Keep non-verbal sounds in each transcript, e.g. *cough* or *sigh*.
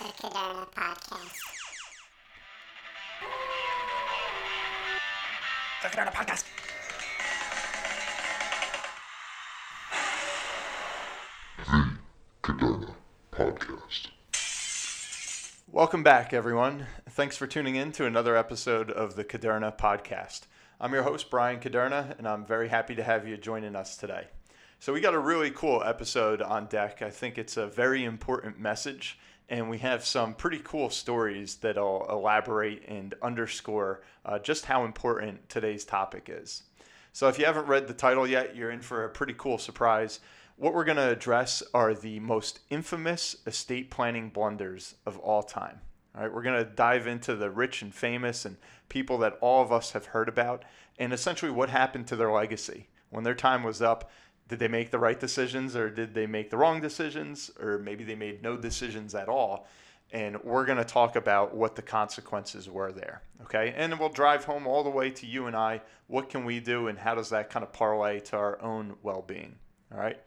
the Caderna Podcast. The Caderna Podcast. The Caderna Podcast. Welcome back, everyone. Thanks for tuning in to another episode of the Caderna Podcast. I'm your host, Brian Caderna, and I'm very happy to have you joining us today. So, we got a really cool episode on deck. I think it's a very important message, and we have some pretty cool stories that'll elaborate and underscore uh, just how important today's topic is. So, if you haven't read the title yet, you're in for a pretty cool surprise. What we're going to address are the most infamous estate planning blunders of all time. All right, we're going to dive into the rich and famous and people that all of us have heard about, and essentially what happened to their legacy. When their time was up, did they make the right decisions or did they make the wrong decisions, or maybe they made no decisions at all? And we're going to talk about what the consequences were there. Okay, and we'll drive home all the way to you and I. What can we do, and how does that kind of parlay to our own well being? All right.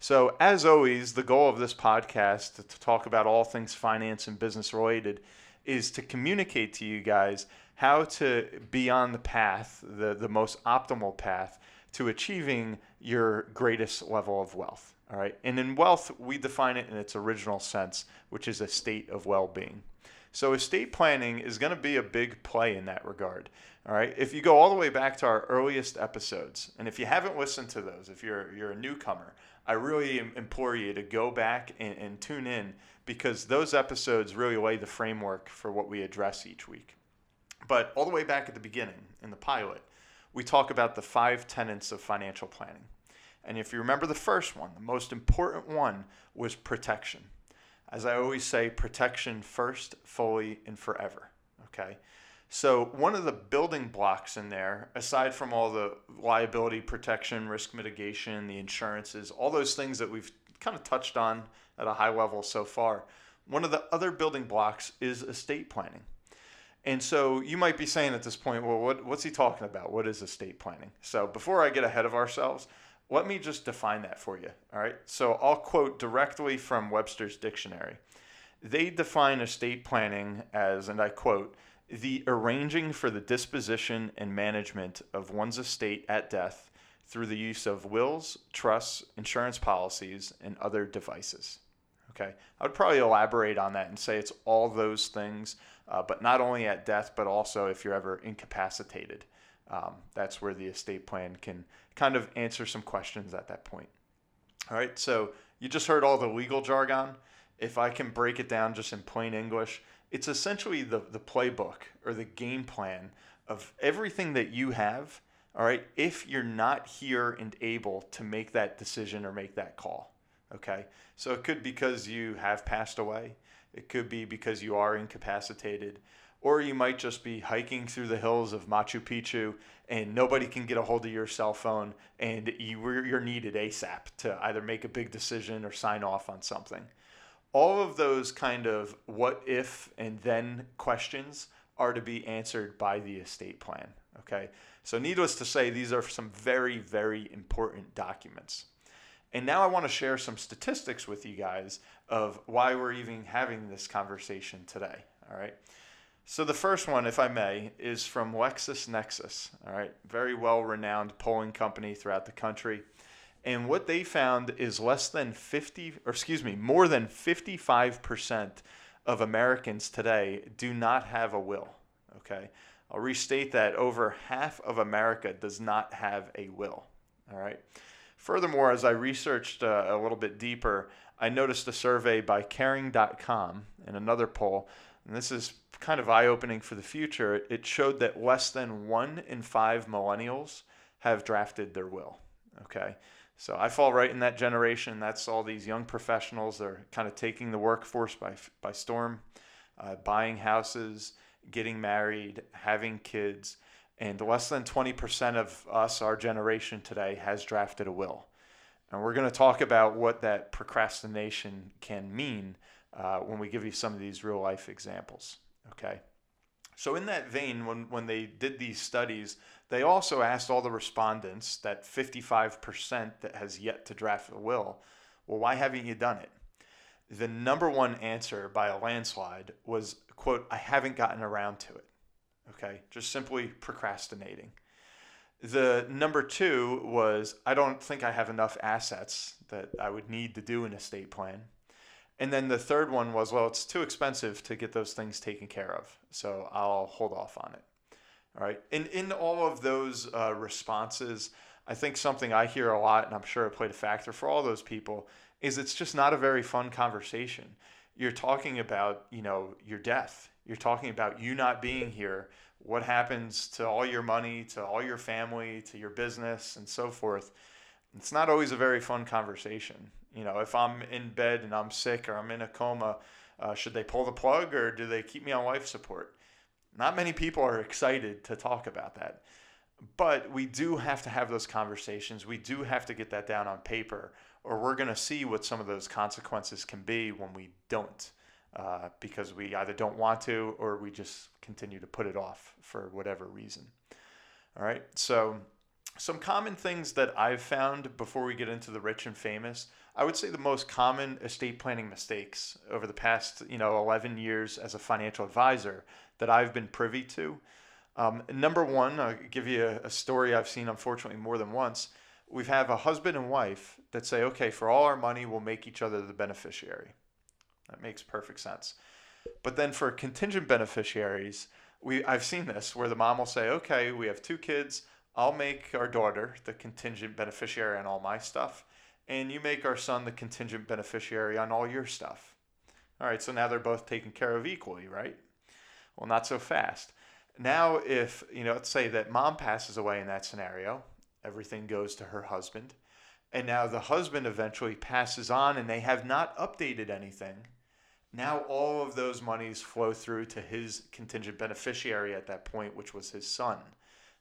So, as always, the goal of this podcast to, to talk about all things finance and business related is to communicate to you guys how to be on the path, the, the most optimal path to achieving your greatest level of wealth. All right. And in wealth, we define it in its original sense, which is a state of well being. So, estate planning is going to be a big play in that regard. All right. If you go all the way back to our earliest episodes, and if you haven't listened to those, if you're, you're a newcomer, I really implore you to go back and, and tune in because those episodes really lay the framework for what we address each week. But all the way back at the beginning in the pilot, we talk about the five tenets of financial planning. And if you remember the first one, the most important one was protection. As I always say, protection first, fully, and forever. Okay? So, one of the building blocks in there, aside from all the liability protection, risk mitigation, the insurances, all those things that we've kind of touched on at a high level so far, one of the other building blocks is estate planning. And so you might be saying at this point, well, what, what's he talking about? What is estate planning? So before I get ahead of ourselves, let me just define that for you. All right. So I'll quote directly from Webster's dictionary. They define estate planning as, and I quote, the arranging for the disposition and management of one's estate at death through the use of wills, trusts, insurance policies, and other devices. Okay, I would probably elaborate on that and say it's all those things, uh, but not only at death, but also if you're ever incapacitated. Um, that's where the estate plan can kind of answer some questions at that point. All right, so you just heard all the legal jargon. If I can break it down just in plain English, it's essentially the, the playbook or the game plan of everything that you have all right if you're not here and able to make that decision or make that call okay so it could because you have passed away it could be because you are incapacitated or you might just be hiking through the hills of Machu Picchu and nobody can get a hold of your cell phone and you, you're needed ASAP to either make a big decision or sign off on something all of those kind of what if and then questions are to be answered by the estate plan. Okay, so needless to say, these are some very, very important documents. And now I want to share some statistics with you guys of why we're even having this conversation today. All right. So the first one, if I may, is from LexisNexis. All right, very well renowned polling company throughout the country. And what they found is less than 50, or excuse me, more than 55% of Americans today do not have a will. Okay. I'll restate that over half of America does not have a will. All right. Furthermore, as I researched uh, a little bit deeper, I noticed a survey by caring.com and another poll, and this is kind of eye opening for the future. It showed that less than one in five millennials have drafted their will. Okay. So I fall right in that generation. That's all these young professionals. They're kind of taking the workforce by by storm, uh, buying houses, getting married, having kids, and less than 20% of us, our generation today, has drafted a will. And we're going to talk about what that procrastination can mean uh, when we give you some of these real life examples. Okay. So, in that vein, when, when they did these studies, they also asked all the respondents, that 55% that has yet to draft a will, well, why haven't you done it? the number one answer by a landslide was, quote, I haven't gotten around to it. Okay, just simply procrastinating. The number two was, I don't think I have enough assets that I would need to do an estate plan. And then the third one was, well, it's too expensive to get those things taken care of, so I'll hold off on it. All right. And in all of those uh, responses, I think something I hear a lot, and I'm sure it played a factor for all those people, is it's just not a very fun conversation. You're talking about, you know, your death. You're talking about you not being here. What happens to all your money, to all your family, to your business, and so forth. It's not always a very fun conversation. You know, if I'm in bed and I'm sick or I'm in a coma, uh, should they pull the plug or do they keep me on life support? Not many people are excited to talk about that. But we do have to have those conversations. We do have to get that down on paper, or we're going to see what some of those consequences can be when we don't, uh, because we either don't want to or we just continue to put it off for whatever reason. All right. So, some common things that I've found before we get into the rich and famous, I would say the most common estate planning mistakes over the past, you know, 11 years as a financial advisor that I've been privy to. Um, number one, I'll give you a, a, story I've seen unfortunately more than once. We have a husband and wife that say, okay, for all our money, we'll make each other the beneficiary. That makes perfect sense. But then for contingent beneficiaries, we I've seen this where the mom will say, okay, we have two kids. I'll make our daughter the contingent beneficiary on all my stuff, and you make our son the contingent beneficiary on all your stuff. All right, so now they're both taken care of equally, right? Well, not so fast. Now, if, you know, let's say that mom passes away in that scenario, everything goes to her husband, and now the husband eventually passes on and they have not updated anything. Now, all of those monies flow through to his contingent beneficiary at that point, which was his son.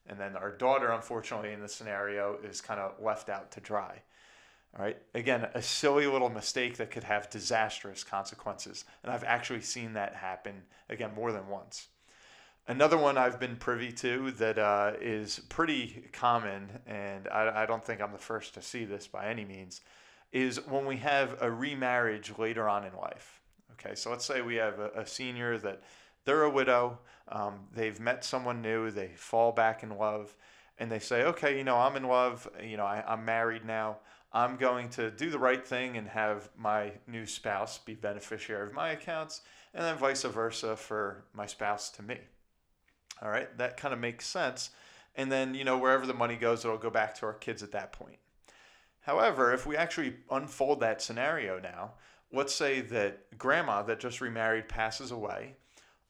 And then our daughter, unfortunately, in the scenario, is kind of left out to dry. All right. Again, a silly little mistake that could have disastrous consequences. And I've actually seen that happen, again, more than once. Another one I've been privy to that uh, is pretty common, and I, I, don't think I'm the first to see this by any means, is when we have a remarriage later on in life. Okay, so let's say we have a, a senior that they're a widow, um, they've met someone new, they fall back in love, and they say, okay, you know, I'm in love, you know, I, I'm married now. I'm going to do the right thing and have my new spouse be beneficiary of my accounts, and then vice versa for my spouse to me. All right, that kind of makes sense. And then, you know, wherever the money goes, it'll go back to our kids at that point. However, if we actually unfold that scenario now, let's say that grandma that just remarried passes away,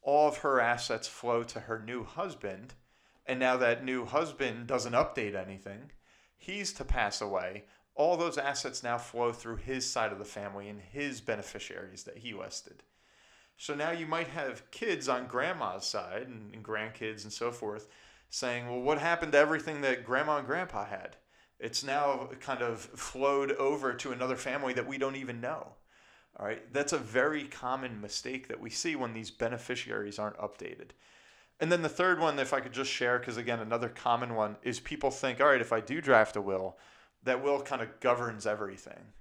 all of her assets flow to her new husband, and now that new husband doesn't update anything, he's to pass away. All those assets now flow through his side of the family and his beneficiaries that he listed. So now you might have kids on grandma's side and, and grandkids and so forth saying, well, what happened to everything that grandma and grandpa had? It's now kind of flowed over to another family that we don't even know. All right, that's a very common mistake that we see when these beneficiaries aren't updated. And then the third one, if I could just share, because again, another common one is people think, all right, if I do draft a will, that will kind of governs everything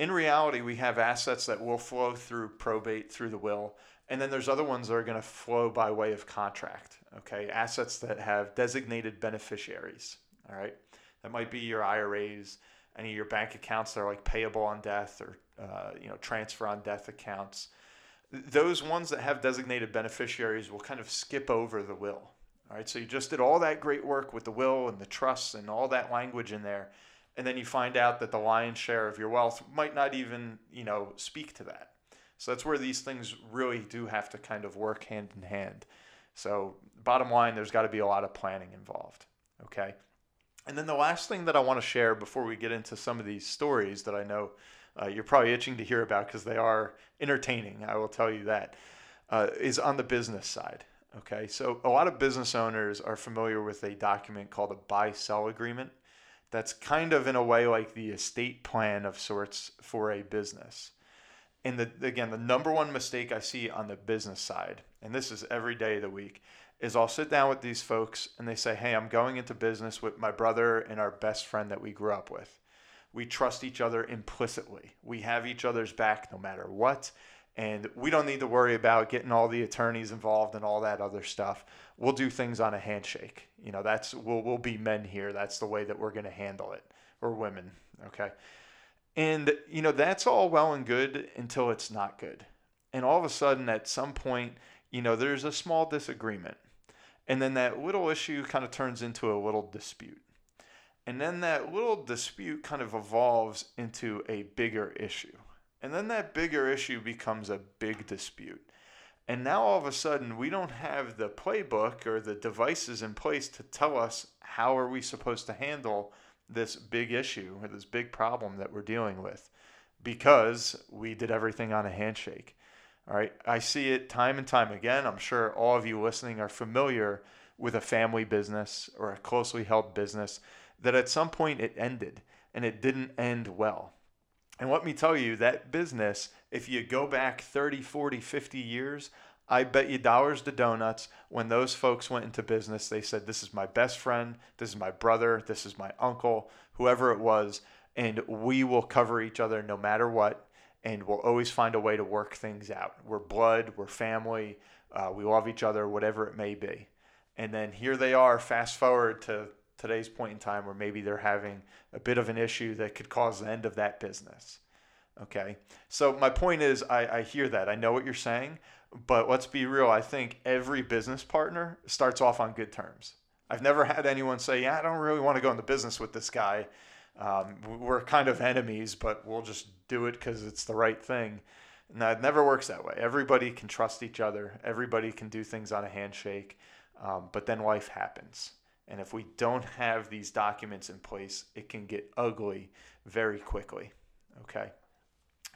in reality, we have assets that will flow through probate through the will, and then there's other ones that are going to flow by way of contract. Okay, assets that have designated beneficiaries. All right, that might be your IRAs, any of your bank accounts that are like payable on death or uh, you know transfer on death accounts. Those ones that have designated beneficiaries will kind of skip over the will. All right, so you just did all that great work with the will and the trusts and all that language in there and then you find out that the lion's share of your wealth might not even you know speak to that so that's where these things really do have to kind of work hand in hand so bottom line there's got to be a lot of planning involved okay and then the last thing that i want to share before we get into some of these stories that i know uh, you're probably itching to hear about because they are entertaining i will tell you that uh, is on the business side okay so a lot of business owners are familiar with a document called a buy sell agreement that's kind of in a way like the estate plan of sorts for a business. And the, again, the number one mistake I see on the business side, and this is every day of the week, is I'll sit down with these folks and they say, Hey, I'm going into business with my brother and our best friend that we grew up with. We trust each other implicitly. We have each other's back no matter what. And we don't need to worry about getting all the attorneys involved and all that other stuff. We'll do things on a handshake. You know, that's we'll we'll be men here. That's the way that we're going to handle it, or women. Okay. And you know, that's all well and good until it's not good. And all of a sudden, at some point, you know, there's a small disagreement. And then that little issue kind of turns into a little dispute. And then that little dispute kind of evolves into a bigger issue. And then that bigger issue becomes a big dispute. And now all of a sudden we don't have the playbook or the devices in place to tell us how are we supposed to handle this big issue or this big problem that we're dealing with because we did everything on a handshake. All right. I see it time and time again. I'm sure all of you listening are familiar with a family business or a closely held business that at some point it ended and it didn't end well. And let me tell you, that business, if you go back 30, 40, 50 years, I bet you dollars to donuts when those folks went into business, they said, This is my best friend, this is my brother, this is my uncle, whoever it was, and we will cover each other no matter what, and we'll always find a way to work things out. We're blood, we're family, uh, we love each other, whatever it may be. And then here they are, fast forward to today's point in time where maybe they're having a bit of an issue that could cause the end of that business. Okay. So my point is, I, I hear that. I know what you're saying, but let's be real. I think every business partner starts off on good terms. I've never had anyone say, yeah, I don't really want to go into business with this guy. Um, we're kind of enemies, but we'll just do it because it's the right thing. No, it never works that way. Everybody can trust each other. Everybody can do things on a handshake. Um, but then life happens. And if we don't have these documents in place, it can get ugly very quickly. Okay.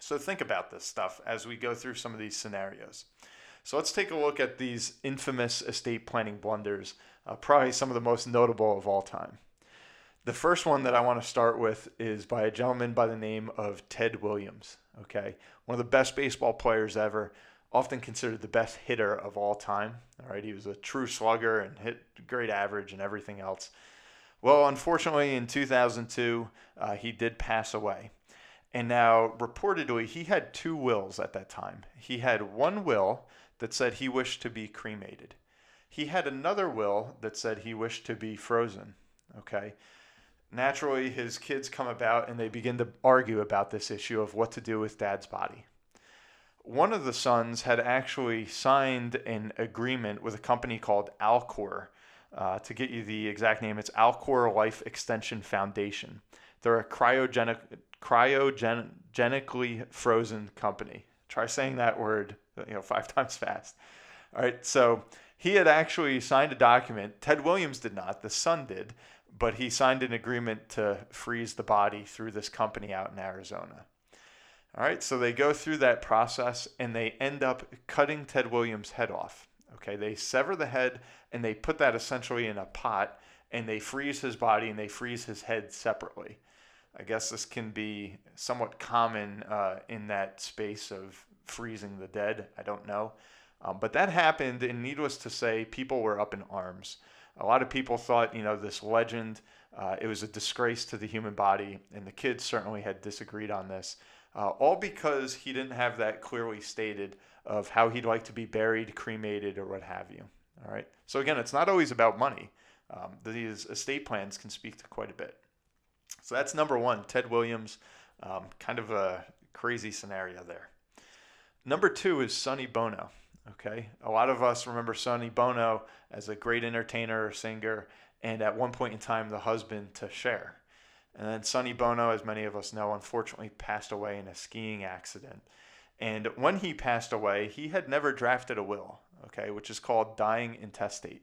So think about this stuff as we go through some of these scenarios. So let's take a look at these infamous estate planning blunders, uh, probably some of the most notable of all time. The first one that I want to start with is by a gentleman by the name of Ted Williams. Okay, one of the best baseball players ever, often considered the best hitter of all time. All right, he was a true slugger and hit great average and everything else. Well, unfortunately, in 2002, uh, he did pass away. And now, reportedly, he had two wills at that time. He had one will that said he wished to be cremated. He had another will that said he wished to be frozen. Okay. Naturally, his kids come about and they begin to argue about this issue of what to do with dad's body one of the sons had actually signed an agreement with a company called Alcor. Uh, to get you the exact name, it's Alcor Life Extension Foundation. They're a cryogenic, cryogenically frozen company. Try saying that word, you know, five *laughs* times fast. All right, so he had actually signed a document. Ted Williams did not. The son did, but he signed an agreement to freeze the body through this company out in Arizona. All right, so they go through that process and they end up cutting Ted Williams' head off. Okay, they sever the head and they put that essentially in a pot and they freeze his body and they freeze his head separately. I guess this can be somewhat common uh, in that space of freezing the dead. I don't know. Um, but that happened, and needless to say, people were up in arms. A lot of people thought, you know, this legend, uh, it was a disgrace to the human body, and the kids certainly had disagreed on this uh, all because he didn't have that clearly stated of how he'd like to be buried, cremated, or what have you. All right. So again, it's not always about money. Um, these estate plans can speak to quite a bit. So that's number one. Ted Williams, um, kind of a crazy scenario there. Number two is Sonny Bono. Okay, a lot of us remember Sonny Bono as a great entertainer, singer, and at one point in time, the husband to Cher. And then Sonny Bono, as many of us know, unfortunately passed away in a skiing accident. And when he passed away, he had never drafted a will, okay, which is called dying intestate.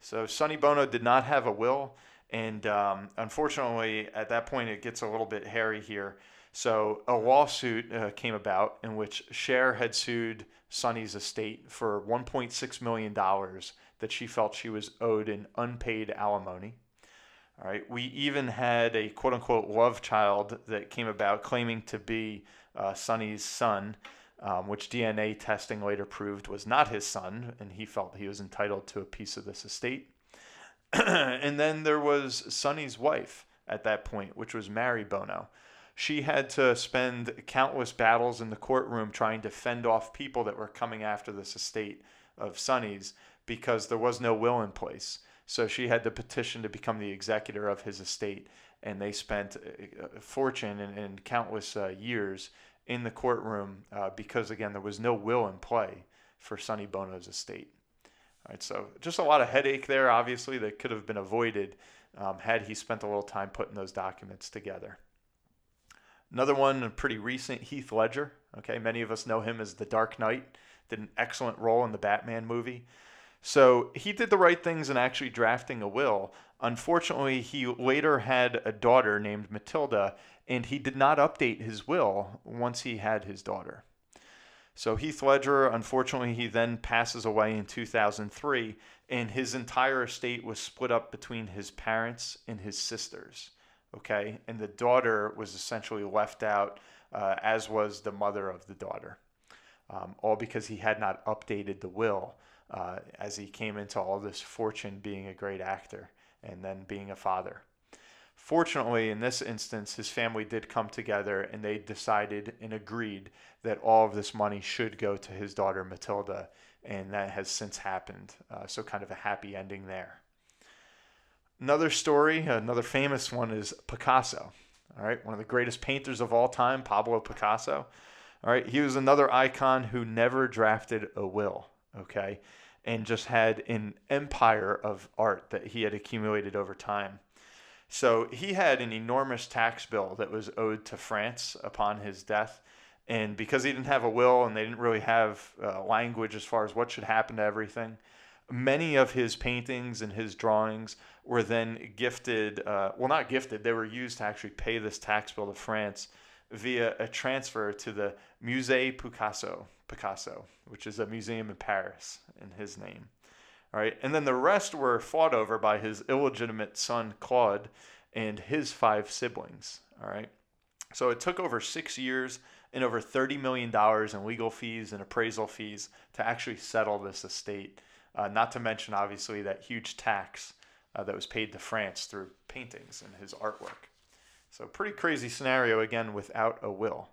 So Sonny Bono did not have a will, and um, unfortunately, at that point, it gets a little bit hairy here. So a lawsuit uh, came about in which Cher had sued Sonny's estate for 1.6 million dollars that she felt she was owed in unpaid alimony. All right. We even had a quote unquote love child that came about claiming to be uh, Sonny's son, um, which DNA testing later proved was not his son, and he felt he was entitled to a piece of this estate. *clears throat* and then there was Sonny's wife, at that point, which was Mary Bono. She had to spend countless battles in the courtroom trying to fend off people that were coming after this estate of Sonny's because there was no will in place. So she had to petition to become the executor of his estate, and they spent a fortune and, and countless uh, years in the courtroom uh, because, again, there was no will in play for Sonny Bono's estate. All right, so just a lot of headache there, obviously, that could have been avoided um, had he spent a little time putting those documents together. Another one, a pretty recent, Heath Ledger. Okay, many of us know him as the Dark Knight. Did an excellent role in the Batman movie. So he did the right things in actually drafting a will. Unfortunately, he later had a daughter named Matilda, and he did not update his will once he had his daughter. So Heath Ledger, unfortunately, he then passes away in 2003, and his entire estate was split up between his parents and his sisters. Okay, and the daughter was essentially left out, uh, as was the mother of the daughter, um, all because he had not updated the will uh, as he came into all this fortune being a great actor and then being a father. Fortunately, in this instance, his family did come together and they decided and agreed that all of this money should go to his daughter Matilda, and that has since happened. Uh, so, kind of a happy ending there. Another story, another famous one is Picasso. All right, one of the greatest painters of all time, Pablo Picasso. All right, he was another icon who never drafted a will. Okay, and just had an empire of art that he had accumulated over time. So he had an enormous tax bill that was owed to France upon his death. And because he didn't have a will and they didn't really have uh, language as far as what should happen to everything, many of his paintings and his drawings were then gifted, uh, well, not gifted, they were used to actually pay this tax bill to France via a transfer to the Musée Picasso, Picasso, which is a museum in Paris in his name. All right, and then the rest were fought over by his illegitimate son Claude and his five siblings. All right, so it took over six years and over $30 million in legal fees and appraisal fees to actually settle this estate. Uh, not to mention, obviously, that huge tax uh, that was paid to France through paintings and his artwork. So, pretty crazy scenario again without a will.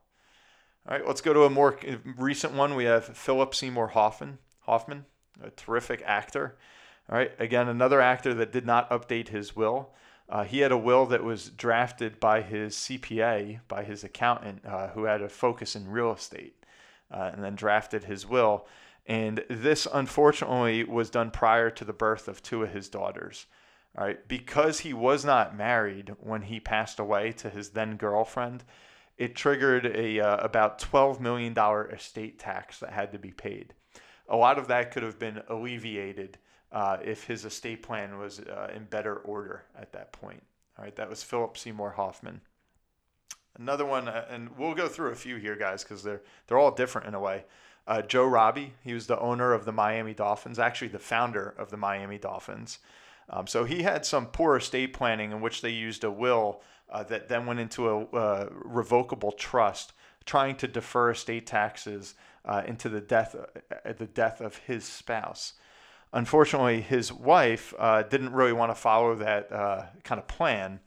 All right, let's go to a more recent one. We have Philip Seymour Hoffman, Hoffman, a terrific actor. All right, again, another actor that did not update his will. Uh, he had a will that was drafted by his CPA, by his accountant, uh, who had a focus in real estate, uh, and then drafted his will. And this, unfortunately, was done prior to the birth of two of his daughters. All right, because he was not married when he passed away to his then girlfriend, it triggered a uh, about $12 million estate tax that had to be paid. A lot of that could have been alleviated uh, if his estate plan was uh, in better order at that point. All right, that was Philip Seymour Hoffman. Another one, uh, and we'll go through a few here, guys, because they're they're all different in a way. Uh, Joe Robbie, he was the owner of the Miami Dolphins, actually the founder of the Miami Dolphins. Um, so he had some poor estate planning in which they used a will uh, that then went into a uh, revocable trust, trying to defer estate taxes uh, into the death uh, the death of his spouse. Unfortunately, his wife uh, didn't really want to follow that uh, kind of plan,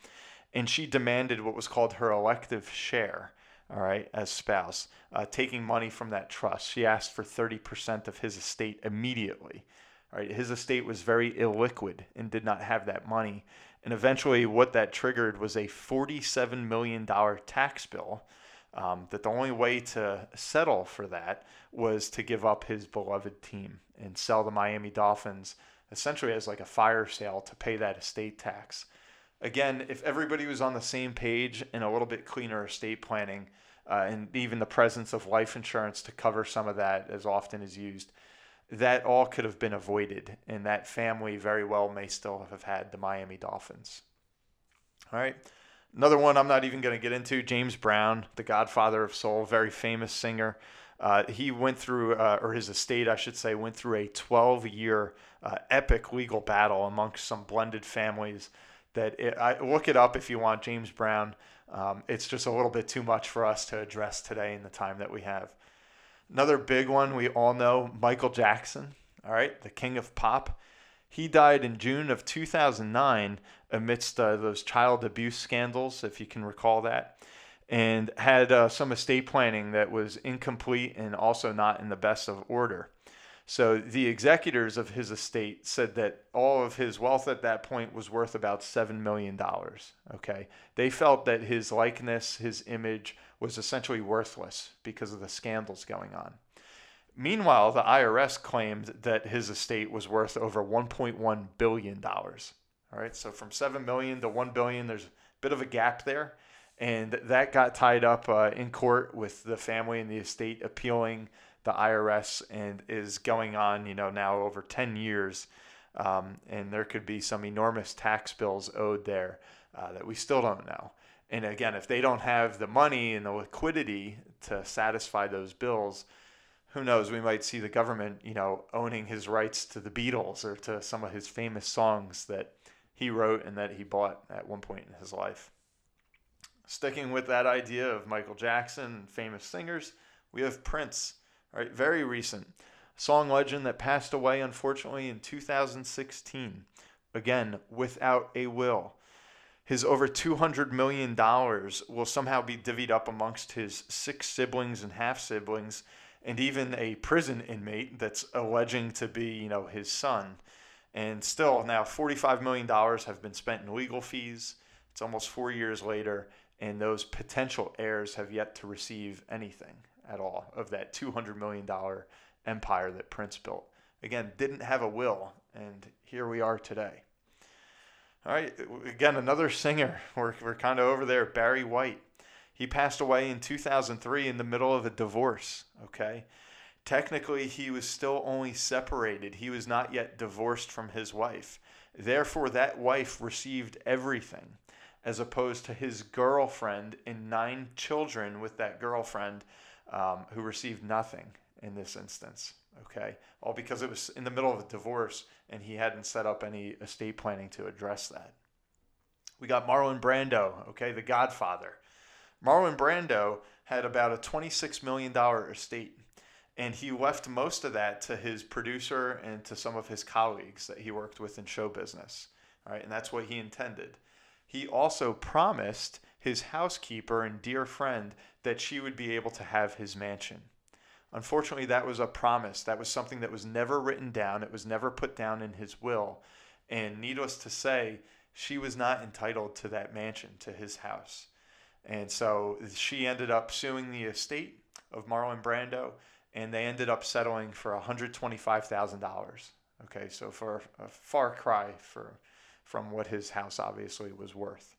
and she demanded what was called her elective share. All right, as spouse, taking money from that trust. She asked for 30% of his estate immediately. All right, his estate was very illiquid and did not have that money. And eventually, what that triggered was a $47 million tax bill. Um, that the only way to settle for that was to give up his beloved team and sell the Miami Dolphins essentially as like a fire sale to pay that estate tax. Again, if everybody was on the same page and a little bit cleaner estate planning, uh, and even the presence of life insurance to cover some of that as often as used, that all could have been avoided, and that family very well may still have had the Miami Dolphins. All right. Another one I'm not even going to get into James Brown, the godfather of soul, very famous singer. Uh, he went through, uh, or his estate, I should say, went through a 12 year uh, epic legal battle amongst some blended families. That it, I, look it up if you want, James Brown. Um, it's just a little bit too much for us to address today in the time that we have. Another big one we all know Michael Jackson, all right, the king of pop. He died in June of 2009 amidst uh, those child abuse scandals, if you can recall that, and had uh, some estate planning that was incomplete and also not in the best of order. So the executors of his estate said that all of his wealth at that point was worth about seven million dollars. Okay, they felt that his likeness, his image, was essentially worthless because of the scandals going on. Meanwhile, the IRS claimed that his estate was worth over 1.1 billion dollars. All right, so from 7 million to 1 billion, there's a bit of a gap there, and that got tied up uh, in court with the family and the estate appealing the IRS and is going on, you know, now over 10 years, um, and there could be some enormous tax bills owed there uh, that we still don't know. And again, if they don't have the money and the liquidity to satisfy those bills, who knows? We might see the government, you know, owning his rights to the Beatles or to some of his famous songs that he wrote and that he bought at one point in his life. Sticking with that idea of Michael Jackson and famous singers, we have Prince, right? Very recent. Song legend that passed away, unfortunately, in 2016. Again, without a will. His over $200 million will somehow be divvied up amongst his six siblings and half siblings and even a prison inmate that's alleging to be, you know, his son. And still, now $45 million have been spent in legal fees. It's almost four years later, and those potential heirs have yet to receive anything at all of that $200 million empire that Prince built. Again, didn't have a will, and here we are today. All right, again, another singer. We're, we're kind of over there, Barry White. He passed away in 2003 in the middle of a divorce, okay? Technically, he was still only separated. He was not yet divorced from his wife. Therefore, that wife received everything, as opposed to his girlfriend and nine children with that girlfriend um, who received nothing in this instance. Okay, all because it was in the middle of a divorce and he hadn't set up any estate planning to address that. We got Marlon Brando, okay, the Godfather. Marlon Brando had about a $26 million estate, and he left most of that to his producer and to some of his colleagues that he worked with in show business. All right, and that's what he intended. He also promised his housekeeper and dear friend that she would be able to have his mansion. Unfortunately, that was a promise. That was something that was never written down. It was never put down in his will. And needless to say, she was not entitled to that mansion, to his house. And so she ended up suing the estate of Marlon Brando, and they ended up settling for $125,000. Okay, so for a far cry for, from what his house obviously was worth.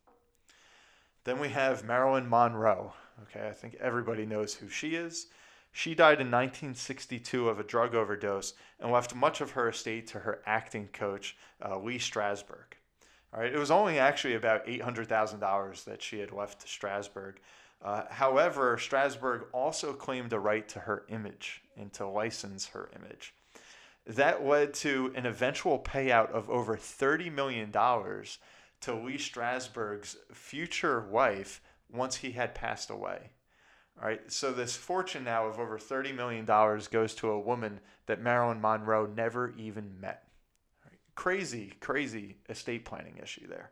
Then we have Marilyn Monroe. Okay, I think everybody knows who she is. She died in 1962 of a drug overdose and left much of her estate to her acting coach, uh, Lee Strasberg. All right, it was only actually about $800,000 that she had left to Strasberg. Uh, however, Strasberg also claimed a right to her image and to license her image. That led to an eventual payout of over $30 million to Lee Strasberg's future wife once he had passed away. All right, so this fortune now of over $30 million goes to a woman that Marilyn Monroe never even met crazy, crazy estate planning issue there.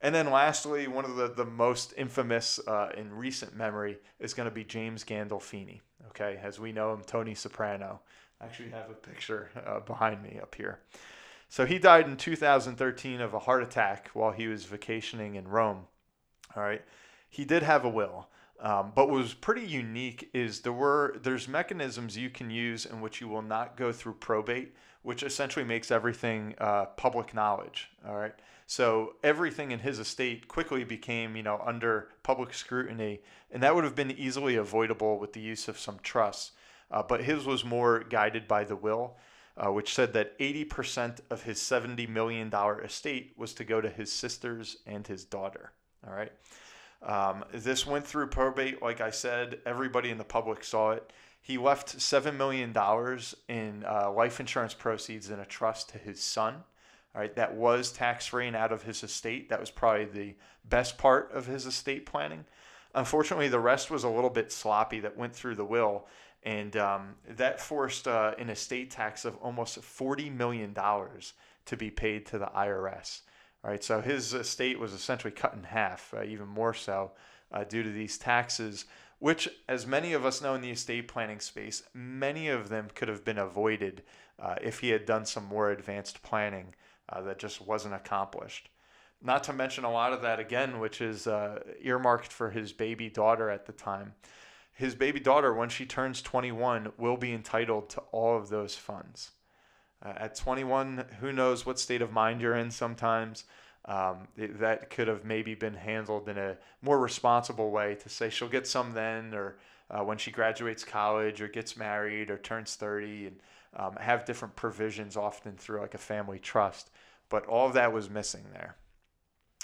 And then lastly, one of the, the most infamous uh, in recent memory is going to be James Gandolfini. Okay, as we know him, Tony Soprano. I actually have a picture uh, behind me up here. So he died in 2013 of a heart attack while he was vacationing in Rome. All right, he did have a will. Um, but what was pretty unique is there were there's mechanisms you can use in which you will not go through probate, which essentially makes everything uh, public knowledge. All right, so everything in his estate quickly became you know under public scrutiny, and that would have been easily avoidable with the use of some trusts. Uh, but his was more guided by the will, uh, which said that 80% of his $70 million estate was to go to his sisters and his daughter. All right. Um, this went through probate, like I said. Everybody in the public saw it. He left $7 million in uh, life insurance proceeds in a trust to his son. All right, that was tax free and out of his estate. That was probably the best part of his estate planning. Unfortunately, the rest was a little bit sloppy that went through the will, and um, that forced uh, an estate tax of almost $40 million to be paid to the IRS. Right, so his estate was essentially cut in half, uh, even more so, uh, due to these taxes, which, as many of us know in the estate planning space, many of them could have been avoided uh, if he had done some more advanced planning uh, that just wasn't accomplished. Not to mention a lot of that again, which is uh, earmarked for his baby daughter at the time. His baby daughter, when she turns 21, will be entitled to all of those funds. Uh, at 21, who knows what state of mind you're in sometimes. Um, it, that could have maybe been handled in a more responsible way to say she'll get some then or uh, when she graduates college or gets married or turns 30 and um, have different provisions often through like a family trust. But all of that was missing there.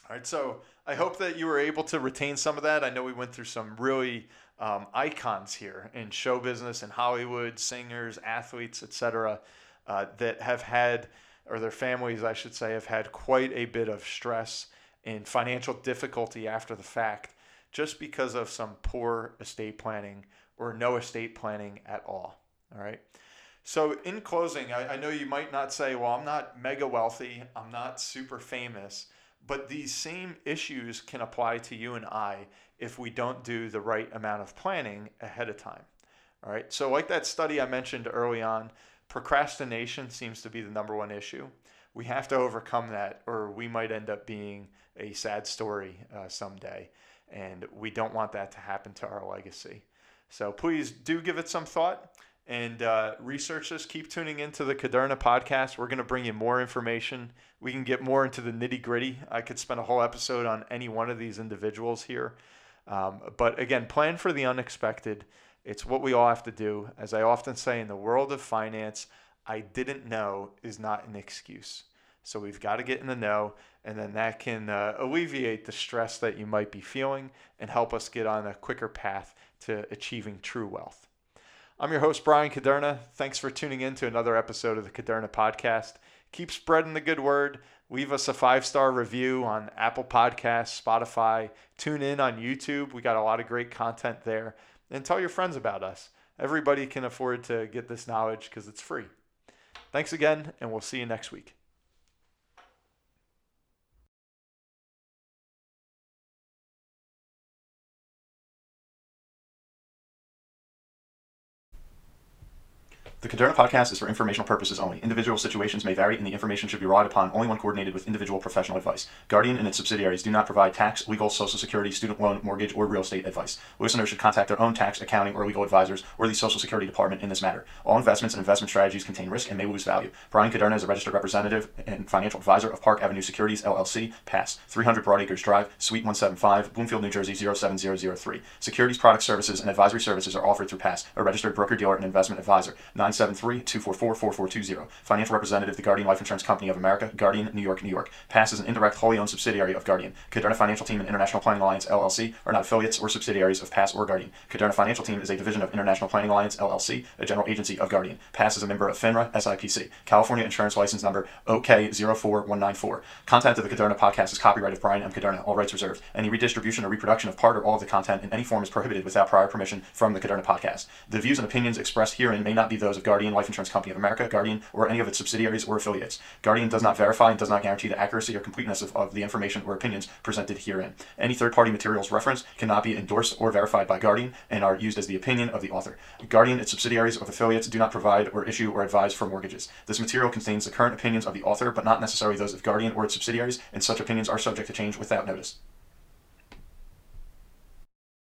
All right, so I hope that you were able to retain some of that. I know we went through some really um, icons here in show business and Hollywood, singers, athletes, etc uh, that have had, or their families, I should say, have had quite a bit of stress and financial difficulty after the fact just because of some poor estate planning or no estate planning at all. All right. So, in closing, I, I, know you might not say, well, I'm not mega wealthy, I'm not super famous, but these same issues can apply to you and I if we don't do the right amount of planning ahead of time. All right. So, like that study I mentioned early on, procrastination seems to be the number one issue. We have to overcome that, or we might end up being a sad story uh, someday. And we don't want that to happen to our legacy. So please do give it some thought and uh, research this. Keep tuning into the Caderna podcast. We're going to bring you more information. We can get more into the nitty gritty. I could spend a whole episode on any one of these individuals here. Um, but again, plan for the unexpected. It's what we all have to do. As I often say in the world of finance, I didn't know is not an excuse. So we've got to get in the know, and then that can uh, alleviate the stress that you might be feeling and help us get on a quicker path to achieving true wealth. I'm your host, Brian Caderna. Thanks for tuning in to another episode of the Caderna Podcast. Keep spreading the good word. Leave us a five star review on Apple Podcasts, Spotify. Tune in on YouTube. We got a lot of great content there and tell your friends about us. Everybody can afford to get this knowledge because it's free. Thanks again, and we'll see you next week. The Caderna podcast is for informational purposes only. Individual situations may vary, and the information should be relied upon only when coordinated with individual professional advice. Guardian and its subsidiaries do not provide tax, legal, social security, student loan, mortgage, or real estate advice. Listeners should contact their own tax, accounting, or legal advisors or the Social Security Department in this matter. All investments and investment strategies contain risk and may lose value. Brian Caderna is a registered representative and financial advisor of Park Avenue Securities, LLC, Pass, 300 Broadacres Drive, Suite 175, Bloomfield, New Jersey 07003. Securities, product services, and advisory services are offered through Pass, a registered broker dealer and investment advisor. 973 444420. Financial representative, the Guardian Life Insurance Company of America, Guardian, New York, New York. Pass is an indirect, wholly owned subsidiary of Guardian. Caderna Financial Team and International Planning Alliance, LLC, are not affiliates or subsidiaries of Pass or Guardian. Caderna Financial Team is a division of International Planning Alliance, LLC, a general agency of Guardian. Pass is a member of FINRA, SIPC. California Insurance License Number OK04194. Content of the Caderna podcast is copyright of Brian M. Caderna, all rights reserved. Any redistribution or reproduction of part or all of the content in any form is prohibited without prior permission from the Caderna podcast. The views and opinions expressed herein may not be those of Guardian Life Insurance Company of America. Guardian, or any of its subsidiaries or affiliates. Guardian does not verify and does not guarantee the accuracy or completeness of, of the information or opinions presented herein. Any third party materials referenced cannot be endorsed or verified by Guardian and are used as the opinion of the author. Guardian, its subsidiaries, or affiliates do not provide or issue or advise for mortgages. This material contains the current opinions of the author, but not necessarily those of Guardian or its subsidiaries, and such opinions are subject to change without notice.